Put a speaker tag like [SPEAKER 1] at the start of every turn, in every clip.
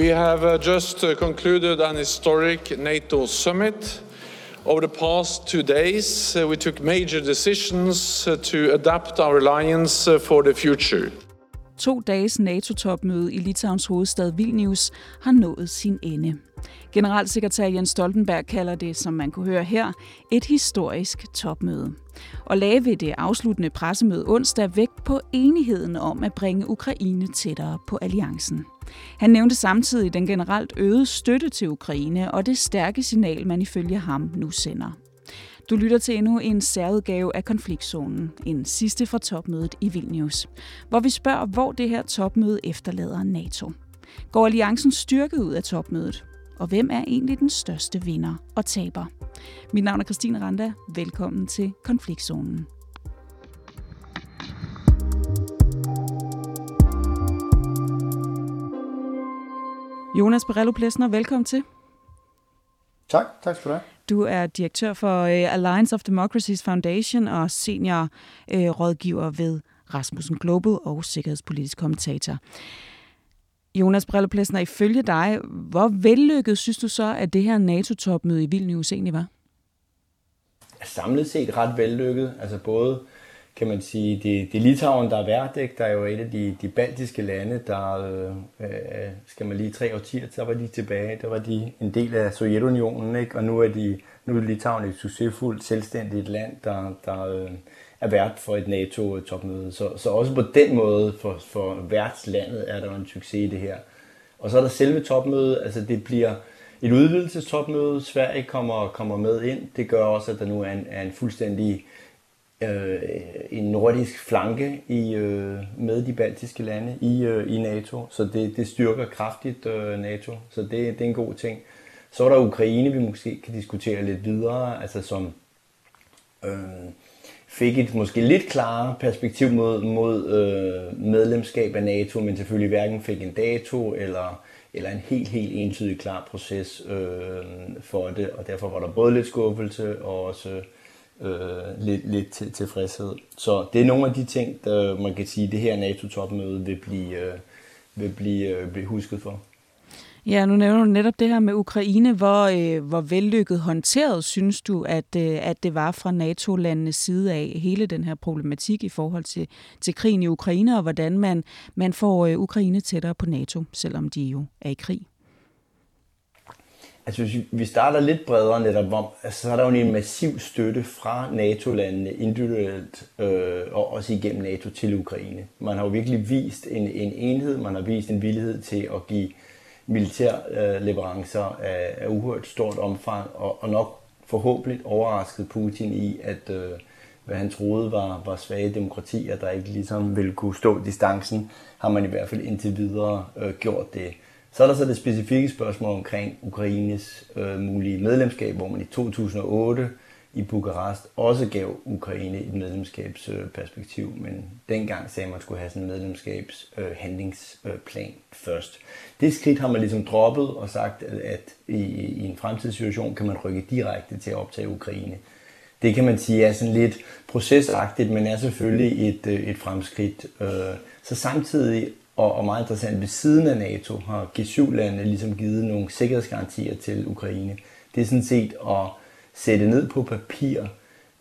[SPEAKER 1] We have uh, just uh, concluded an historic NATO summit. Over the past two days, uh, we took major decisions to adapt our alliance for the future.
[SPEAKER 2] To dages NATO-topmøde i Litauens hovedstad Vilnius har nået sin ende. Generalsekretær Jens Stoltenberg kalder det, som man kunne høre her, et historisk topmøde. Og lagde ved det afsluttende pressemøde onsdag vægt på enigheden om at bringe Ukraine tættere på alliancen. Han nævnte samtidig den generelt øgede støtte til Ukraine og det stærke signal, man ifølge ham nu sender. Du lytter til endnu en særudgave af konfliktzonen, en sidste fra topmødet i Vilnius, hvor vi spørger, hvor det her topmøde efterlader NATO. Går alliancen styrket ud af topmødet? Og hvem er egentlig den største vinder og taber? Mit navn er Christine Randa. Velkommen til Konfliktzonen. Jonas Barello Plessner, velkommen til.
[SPEAKER 3] Tak, tak skal du have.
[SPEAKER 2] Du er direktør for øh, Alliance of Democracies Foundation og senior øh, rådgiver ved Rasmussen Global og sikkerhedspolitisk kommentator. Jonas Brilleplessner, ifølge dig, hvor vellykket synes du så, at det her NATO-topmøde i Vilnius egentlig var?
[SPEAKER 3] Samlet set ret vellykket. Altså både, kan man sige, det, det er Litauen, der er vært, ikke? der er jo et af de, de baltiske lande, der, øh, øh, skal man lige tre årtier, så var de tilbage, der var de en del af Sovjetunionen, ikke? og nu er, de, nu er Litauen et succesfuldt, selvstændigt land, der, der øh, er vært for et NATO-topmøde. Så, så også på den måde for, for værtslandet er der en succes i det her. Og så er der selve topmødet, altså det bliver et udvidelsestopmøde. Sverige kommer, kommer med ind. Det gør også, at der nu er en, er en fuldstændig øh, Øh, en nordisk flanke i, øh, med de baltiske lande i, øh, i NATO. Så det, det styrker kraftigt øh, NATO. Så det, det er en god ting. Så er der Ukraine, vi måske kan diskutere lidt videre, altså som øh, fik et måske lidt klarere perspektiv mod, mod øh, medlemskab af NATO, men selvfølgelig hverken fik en dato eller, eller en helt, helt entydig klar proces øh, for det, og derfor var der både lidt skuffelse og også øh, øh, lidt, lidt til, tilfredshed. Så det er nogle af de ting, der man kan sige, det her NATO-topmøde vil blive, øh, vil blive, øh, blive husket for.
[SPEAKER 2] Ja, nu nævner du netop det her med Ukraine. Hvor, øh, hvor vellykket håndteret synes du, at, øh, at det var fra NATO-landenes side af hele den her problematik i forhold til, til krigen i Ukraine, og hvordan man, man får øh, Ukraine tættere på NATO, selvom de jo er i krig?
[SPEAKER 3] Altså hvis vi starter lidt bredere netop om, altså, så er der jo en massiv støtte fra NATO-landene individuelt øh, og også igennem NATO til Ukraine. Man har jo virkelig vist en, en enhed, man har vist en villighed til at give militærleverancer øh, af, af uhørt stort omfang, og, og nok forhåbentlig overrasket Putin i, at øh, hvad han troede var, var svage demokratier, der ikke ligesom ville kunne stå distancen, har man i hvert fald indtil videre øh, gjort det. Så er der så det specifikke spørgsmål omkring Ukraines øh, mulige medlemskab, hvor man i 2008 i Bukarest også gav Ukraine et medlemskabsperspektiv, men dengang sagde man, at man skulle have sådan en medlemskabshandlingsplan øh, først. Det skridt har man ligesom droppet og sagt, at i, i en fremtidssituation kan man rykke direkte til at optage Ukraine. Det kan man sige er sådan lidt procesagtigt, men er selvfølgelig et, øh, et fremskridt. Øh. Så samtidig, og og meget interessant, ved siden af NATO har G7-landene ligesom givet nogle sikkerhedsgarantier til Ukraine. Det er sådan set at sætte ned på papir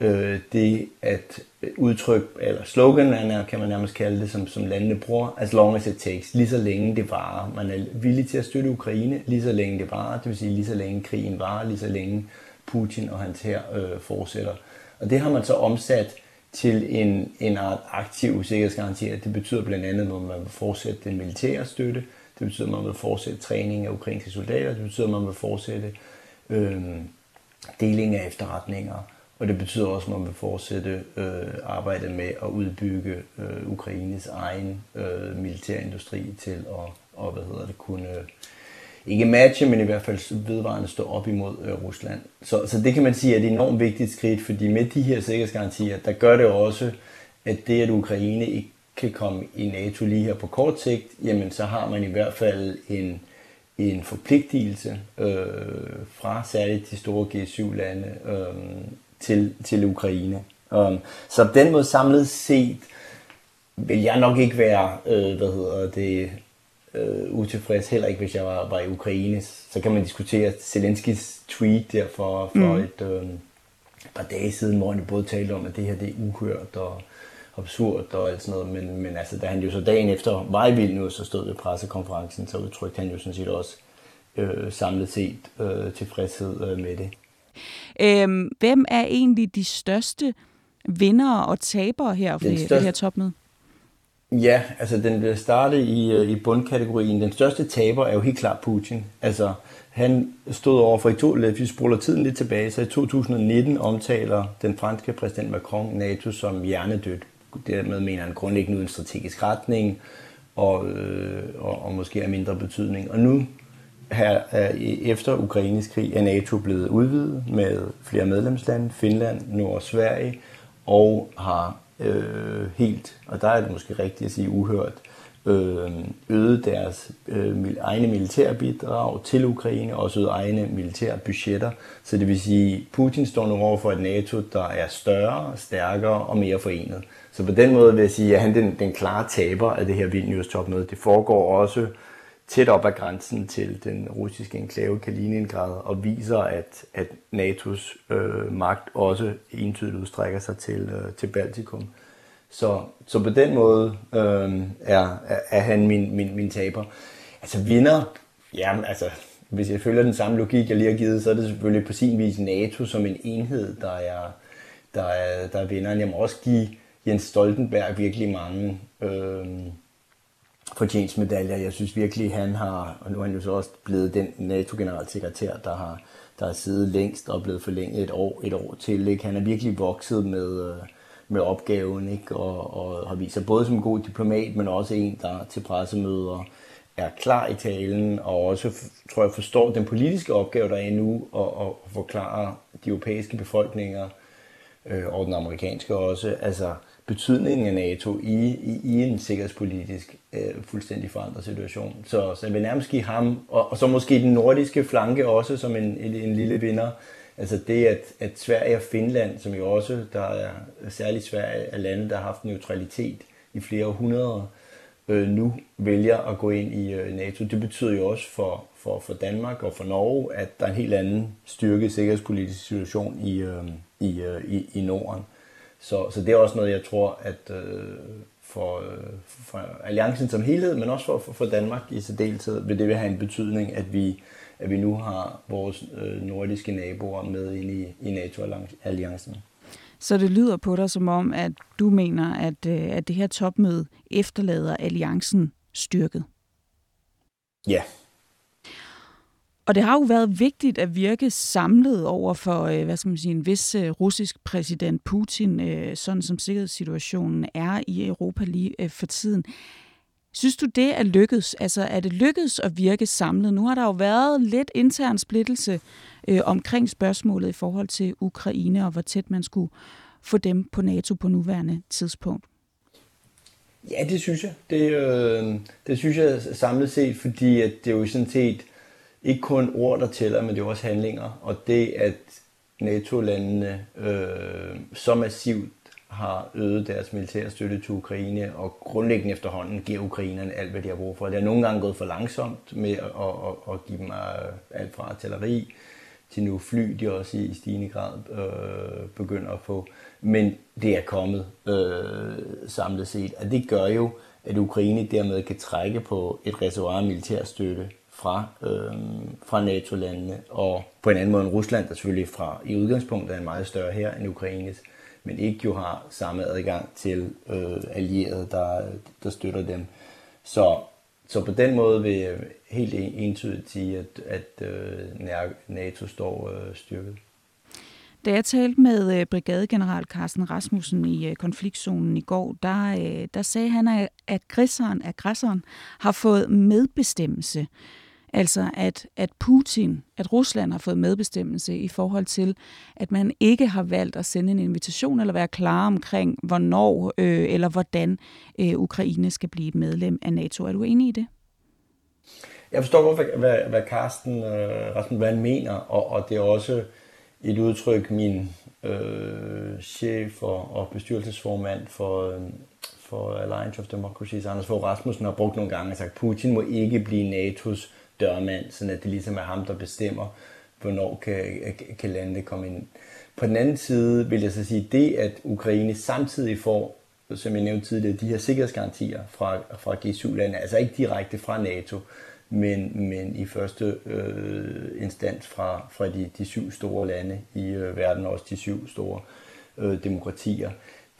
[SPEAKER 3] øh, det at udtryk, eller slogan kan man nærmest kalde det, som, som landene bruger, as long as it takes, lige så længe det varer. Man er villig til at støtte Ukraine, lige så længe det varer, det vil sige lige så længe krigen varer, lige så længe Putin og hans her øh, fortsætter. Og det har man så omsat til en, en art aktiv sikkerhedsgaranti. Det betyder blandt andet, at man vil fortsætte den militære støtte, det betyder, at man vil fortsætte træning af ukrainske soldater, det betyder, at man vil fortsætte øh, deling af efterretninger, og det betyder også, at man vil fortsætte øh, arbejdet med at udbygge øh, Ukraines egen øh, militærindustri til at og, hvad hedder det, kunne øh, ikke matche, men i hvert fald vedvarende stå op imod øh, Rusland. Så, så det kan man sige er et enormt vigtigt skridt, fordi med de her sikkerhedsgarantier, der gør det også, at det, at Ukraine ikke kan komme i NATO lige her på kort sigt, jamen så har man i hvert fald en en forpligtelse øh, fra særligt de store G7-lande øh, til, til Ukraine. Um, så på den måde samlet set vil jeg nok ikke være, øh, hvad hedder det, øh, utilfreds, heller ikke hvis jeg var, var i Ukraine. Så kan man diskutere Zelenskis tweet der for, for mm. et, øh, et par dage siden, hvor han både talte om, at det her det er uhørt og absurd og alt sådan noget. Men, men altså, da han jo så dagen efter var i Vilnius og stod ved pressekonferencen, så udtrykte han jo sådan set også øh, samlet set øh, tilfredshed øh, med det.
[SPEAKER 2] Øhm, hvem er egentlig de største vinder og tabere her største... det her topmøde?
[SPEAKER 3] Ja, altså den bliver startet i, øh, i bundkategorien. Den største taber er jo helt klart Putin. Altså han stod over for i to, vi spoler tiden lidt tilbage, så i 2019 omtaler den franske præsident Macron NATO som hjernedødt. Dermed mener han grundlæggende uden strategisk retning og, øh, og, og måske af mindre betydning. Og nu her øh, efter Ukraines krig er NATO blevet udvidet med flere medlemslande, Finland, Nord- og Sverige, og har øh, helt, og der er det måske rigtigt at sige uhørt, øh, øget deres øh, egne militære bidrag til Ukraine, og også øget egne militære budgetter. Så det vil sige, Putin står nu over for et NATO, der er større, stærkere og mere forenet. Så på den måde vil jeg sige, at han den, den klare taber af det her Vilnius-topmøde. Det foregår også tæt op ad grænsen til den russiske enklave Kaliningrad og viser, at, at NATO's øh, magt også entydigt udstrækker sig til, øh, til Baltikum. Så, så på den måde øh, er, er han min, min, min taber. Altså vinder, ja, altså hvis jeg følger den samme logik, jeg lige har givet, så er det selvfølgelig på sin vis NATO som en enhed, der er, der er, der er vinderen. Jeg må også give Jens Stoltenberg virkelig mange øh, fortjensmedaljer. Jeg synes virkelig, han har, og nu er han jo så også blevet den NATO-generalsekretær, der har, der har siddet længst og blevet forlænget et år, et år til. Ikke? Han er virkelig vokset med, øh, med opgaven, ikke? Og, og har vist sig både som en god diplomat, men også en, der til pressemøder er klar i talen, og også, tror jeg, forstår den politiske opgave, der er nu, og, og forklare de europæiske befolkninger, øh, og den amerikanske også, altså betydningen af NATO i, i, i en sikkerhedspolitisk øh, fuldstændig forandret situation. Så, så jeg vil nærmest give ham, og, og så måske den nordiske flanke også som en, en, en lille vinder. Altså det, at, at Sverige og Finland, som jo også, der er særligt Sverige, er lande, der har haft neutralitet i flere århundreder, øh, nu vælger at gå ind i øh, NATO. Det betyder jo også for, for, for Danmark og for Norge, at der er en helt anden styrke sikkerhedspolitisk situation i, øh, i, øh, i, i Norden. Så, så det er også noget, jeg tror, at øh, for, øh, for alliancen som helhed, men også for, for, for Danmark i særdeleshed, vil det vil have en betydning, at vi, at vi nu har vores øh, nordiske naboer med ind i, i NATO-alliancen.
[SPEAKER 2] Så det lyder på dig som om, at du mener, at, øh, at det her topmøde efterlader alliancen styrket?
[SPEAKER 3] Ja,
[SPEAKER 2] og det har jo været vigtigt at virke samlet over for, øh, hvad skal man sige, en vis øh, russisk præsident Putin, øh, sådan som sikkerhedssituationen er i Europa lige for tiden. Synes du, det er lykkedes? Altså, er det lykkedes at virke samlet? Nu har der jo været lidt intern splittelse øh, omkring spørgsmålet i forhold til Ukraine, og hvor tæt man skulle få dem på NATO på nuværende tidspunkt.
[SPEAKER 3] Ja, det synes jeg. Det, øh, det synes jeg samlet set, fordi at det er jo sådan set ikke kun ord, der tæller, men det er også handlinger. Og det, at NATO-landene øh, så massivt har øget deres militære støtte til Ukraine, og grundlæggende efterhånden giver ukrainerne alt, hvad de har brug for. Det er nogle gange gået for langsomt med at, at, at give dem øh, alt fra artilleri til nu fly, de også i stigende grad øh, begynder at få. Men det er kommet øh, samlet set, og det gør jo, at Ukraine dermed kan trække på et reservoir af militær støtte fra, øh, fra NATO-landene, og på en anden måde end Rusland, der selvfølgelig fra, i udgangspunktet er en meget større her end Ukraines, men ikke jo har samme adgang til øh, allierede, der, der støtter dem. Så, så på den måde vil jeg helt entydigt sige, at, at øh, NATO står øh, styrket.
[SPEAKER 2] Da jeg talte med øh, brigadegeneral Carsten Rasmussen i øh, konfliktzonen i går, der, øh, der sagde han, at græsseren, at græsseren har fået medbestemmelse Altså at, at Putin, at Rusland har fået medbestemmelse i forhold til, at man ikke har valgt at sende en invitation eller være klar omkring, hvornår øh, eller hvordan øh, Ukraine skal blive medlem af NATO. Er du enig i det?
[SPEAKER 3] Jeg forstår godt, hvad, hvad, hvad Carsten øh, Rasmus, Vand mener, og, og det er også et udtryk, min øh, chef og, og bestyrelsesformand for, øh, for Alliance of Democracies, Anders Fogh Rasmussen, har brugt nogle gange og sagt, Putin må ikke blive NATO's dørmand, så det ligesom er ham, der bestemmer, hvornår kan, kan landet komme ind. På den anden side vil jeg så sige, det at Ukraine samtidig får, som jeg nævnte tidligere, de her sikkerhedsgarantier fra, fra G7-lande, altså ikke direkte fra NATO, men, men i første øh, instans fra, fra de, de syv store lande i øh, verden, også de syv store øh, demokratier.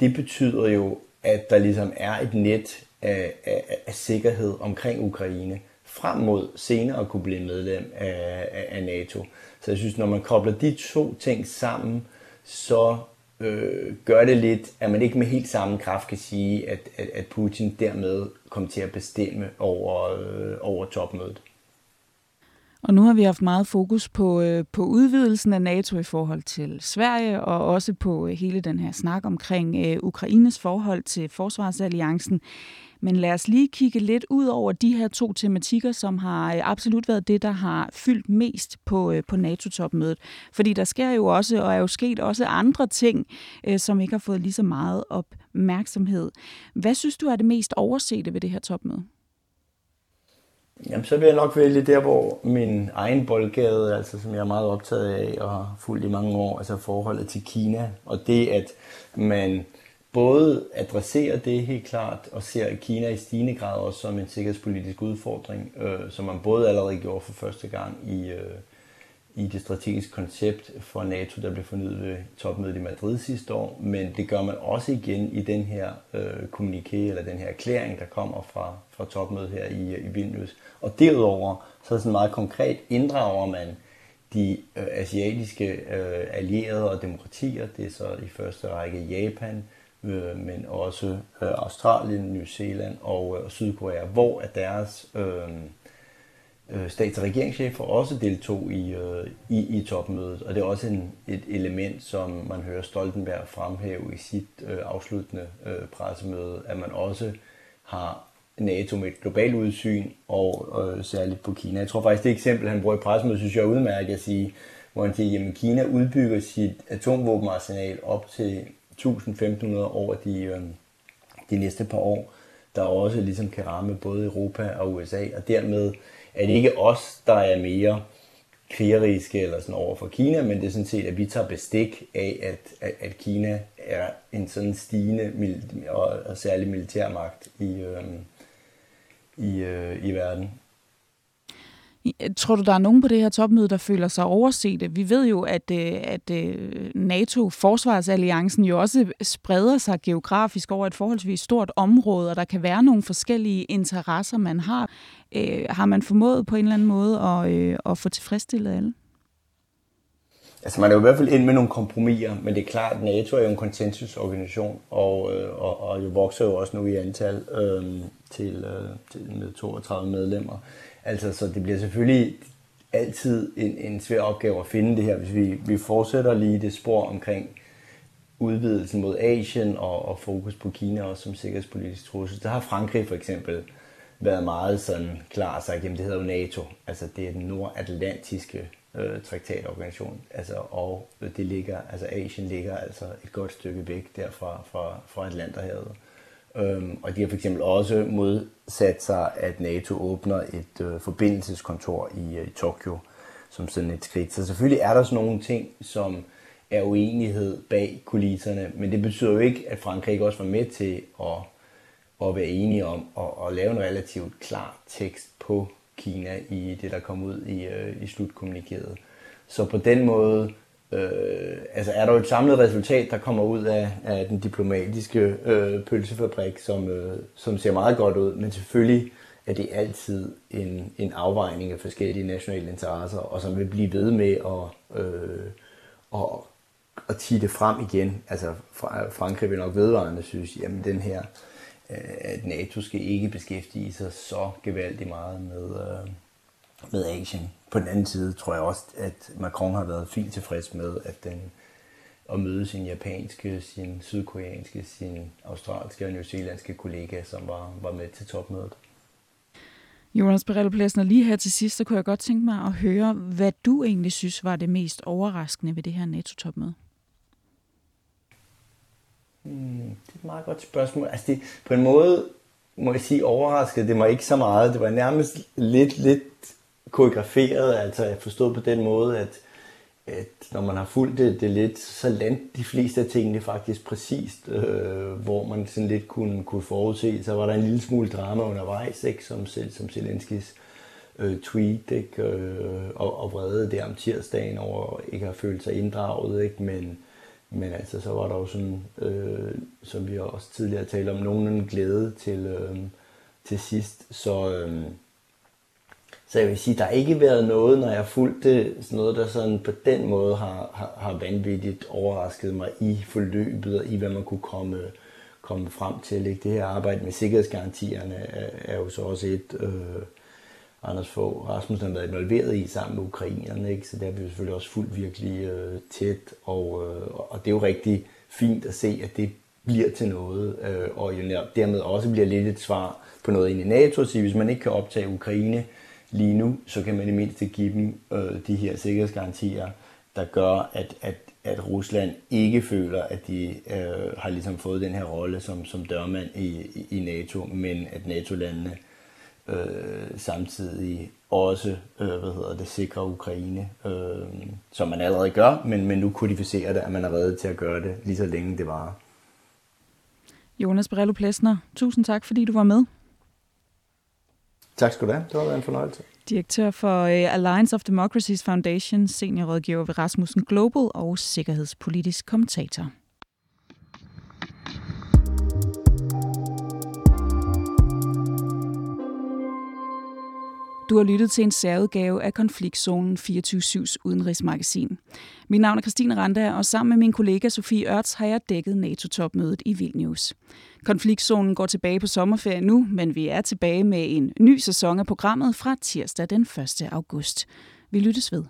[SPEAKER 3] Det betyder jo, at der ligesom er et net af, af, af sikkerhed omkring Ukraine frem mod senere at kunne blive medlem af, af, af NATO. Så jeg synes, når man kobler de to ting sammen, så øh, gør det lidt, at man ikke med helt samme kraft kan sige, at, at, at Putin dermed kom til at bestemme over, øh, over topmødet.
[SPEAKER 2] Og nu har vi haft meget fokus på, øh, på udvidelsen af NATO i forhold til Sverige, og også på øh, hele den her snak omkring øh, Ukraines forhold til Forsvarsalliancen. Men lad os lige kigge lidt ud over de her to tematikker, som har øh, absolut været det, der har fyldt mest på, øh, på NATO-topmødet. Fordi der sker jo også, og er jo sket også andre ting, øh, som ikke har fået lige så meget opmærksomhed. Hvad synes du er det mest oversete ved det her topmøde?
[SPEAKER 3] Jamen, så vil jeg nok vælge der, hvor min egen boldgade, altså som jeg er meget optaget af og har fulgt i mange år, altså forholdet til Kina, og det, at man både adresserer det helt klart og ser Kina i stigende grad også som en sikkerhedspolitisk udfordring, øh, som man både allerede gjorde for første gang i, øh, i det strategiske koncept for NATO, der blev fornyet ved topmødet i Madrid sidste år, men det gør man også igen i den her øh, kommuniké, eller den her erklæring, der kommer fra, fra topmødet her i, i Vilnius. Og derudover, så er sådan meget konkret, inddrager man de øh, asiatiske øh, allierede og demokratier, det er så i første række Japan, øh, Øh, men også øh, Australien, New Zealand og øh, Sydkorea, hvor at deres øh, øh, stats- og regeringschefer også deltog i, øh, i, i topmødet. Og det er også en, et element, som man hører Stoltenberg fremhæve i sit øh, afsluttende øh, pressemøde, at man også har NATO med et globalt udsyn, og øh, særligt på Kina. Jeg tror faktisk, det eksempel, han bruger i pressemødet, synes jeg er udmærket at sige, hvor han siger, at Kina udbygger sit atomvåbenarsenal op til 1.500 over de, øh, de næste par år, der også ligesom kan ramme både Europa og USA, og dermed er det ikke os, der er mere krigeriske eller sådan over for Kina, men det er sådan set, at vi tager bestik af, at, at, at Kina er en sådan stigende og, og særlig militærmagt i, øh, i, øh, i verden.
[SPEAKER 2] Tror du, der er nogen på det her topmøde, der føler sig overset? Vi ved jo, at, øh, at øh, NATO-forsvarsalliancen jo også spreder sig geografisk over et forholdsvis stort område, og der kan være nogle forskellige interesser, man har. Øh, har man formået på en eller anden måde at, at få tilfredsstillet alle?
[SPEAKER 3] Altså man er jo i hvert fald ind med nogle kompromiser, men det er klart, at NATO er jo en konsensusorganisation, og, og, og jo vokser jo også nu i antal øh, til, øh, til med 32 medlemmer. Altså, så det bliver selvfølgelig altid en, en svær opgave at finde det her, hvis vi, vi fortsætter lige det spor omkring udvidelsen mod Asien og, og fokus på Kina også som sikkerhedspolitisk trussel. Der har Frankrig for eksempel været meget sådan klar og sagt, jamen det hedder jo NATO, altså det er den nordatlantiske øh, traktatorganisation, altså, og det ligger, altså Asien ligger altså et godt stykke væk derfra fra, fra Atlanterhavet. Øhm, og de har fx også modsat sig, at NATO åbner et øh, forbindelseskontor i, øh, i Tokyo som sådan et skridt. Så selvfølgelig er der sådan nogle ting, som er uenighed bag kulisserne, men det betyder jo ikke, at Frankrig ikke også var med til at, at være enige om at, at lave en relativt klar tekst på Kina i det, der kom ud i, øh, i slutkommunikeret. Så på den måde Øh, altså er der jo et samlet resultat, der kommer ud af, af den diplomatiske øh, pølsefabrik, som, øh, som ser meget godt ud, men selvfølgelig er det altid en, en afvejning af forskellige nationale interesser, og som vil blive ved med at, øh, at, at titte frem igen. Altså Frankrig vil nok vedvarende synes, jamen den her, øh, at NATO skal ikke beskæftige sig så gevaldigt meget med, øh, med Asien. På den anden side tror jeg også, at Macron har været fint tilfreds med, at den at møde sin japanske, sin sydkoreanske, sin australske og newzealandske kollega, som var, var med til topmødet.
[SPEAKER 2] Jonas Barello Plesner, lige her til sidst, så kunne jeg godt tænke mig at høre, hvad du egentlig synes var det mest overraskende ved det her NATO-topmøde.
[SPEAKER 3] Hmm, det er et meget godt spørgsmål. Altså det, på en måde må jeg sige overrasket det mig ikke så meget. Det var nærmest lidt, lidt koreograferet, altså jeg forstod på den måde, at, at når man har fulgt det, det lidt, så landte de fleste af tingene faktisk præcist, øh, hvor man sådan lidt kunne, kunne forudse. Så var der en lille smule drama undervejs, ikke, som, selv, som Zelenskis øh, tweet ikke, øh, og, og vrede der om tirsdagen over ikke at føle følt sig inddraget, ikke, men, men altså, så var der jo sådan, øh, som vi også tidligere talte om, nogen glæde til, øh, til sidst. Så, øh, så jeg vil sige, der har ikke været noget, når jeg har fulgt det, sådan noget, der sådan på den måde har, har, har vanvittigt overrasket mig i forløbet og i, hvad man kunne komme, komme frem til. Ikke? Det her arbejde med sikkerhedsgarantierne er, er jo så også et, øh, Anders Fogh Rasmussen har været involveret i sammen med ukrainerne, ikke? så der har vi selvfølgelig også fuldt virkelig øh, tæt, og, øh, og det er jo rigtig fint at se, at det bliver til noget, øh, og jo dermed også bliver lidt et svar på noget ind i NATO, så hvis man ikke kan optage Ukraine lige nu, så kan man i mindste give dem øh, de her sikkerhedsgarantier, der gør, at, at, at Rusland ikke føler, at de øh, har ligesom fået den her rolle som, som dørmand i, i NATO, men at NATO-landene øh, samtidig også øh, hvad hedder det, sikrer Ukraine, øh, som man allerede gør, men, men nu kodificerer det, at man er reddet til at gøre det lige så længe det varer.
[SPEAKER 2] Jonas Brello Plesner, tusind tak, fordi du var med.
[SPEAKER 3] Tak skal du have. Det var en fornøjelse.
[SPEAKER 2] Direktør for øh, Alliance of Democracies Foundation, seniorrådgiver ved Rasmussen Global og sikkerhedspolitisk kommentator. Du har lyttet til en særudgave af Konfliktzonen 24-7's udenrigsmagasin. Mit navn er Christine Randa, og sammen med min kollega Sofie Ørts har jeg dækket NATO-topmødet i Vilnius. Konfliktzonen går tilbage på sommerferie nu, men vi er tilbage med en ny sæson af programmet fra tirsdag den 1. august. Vi lyttes ved.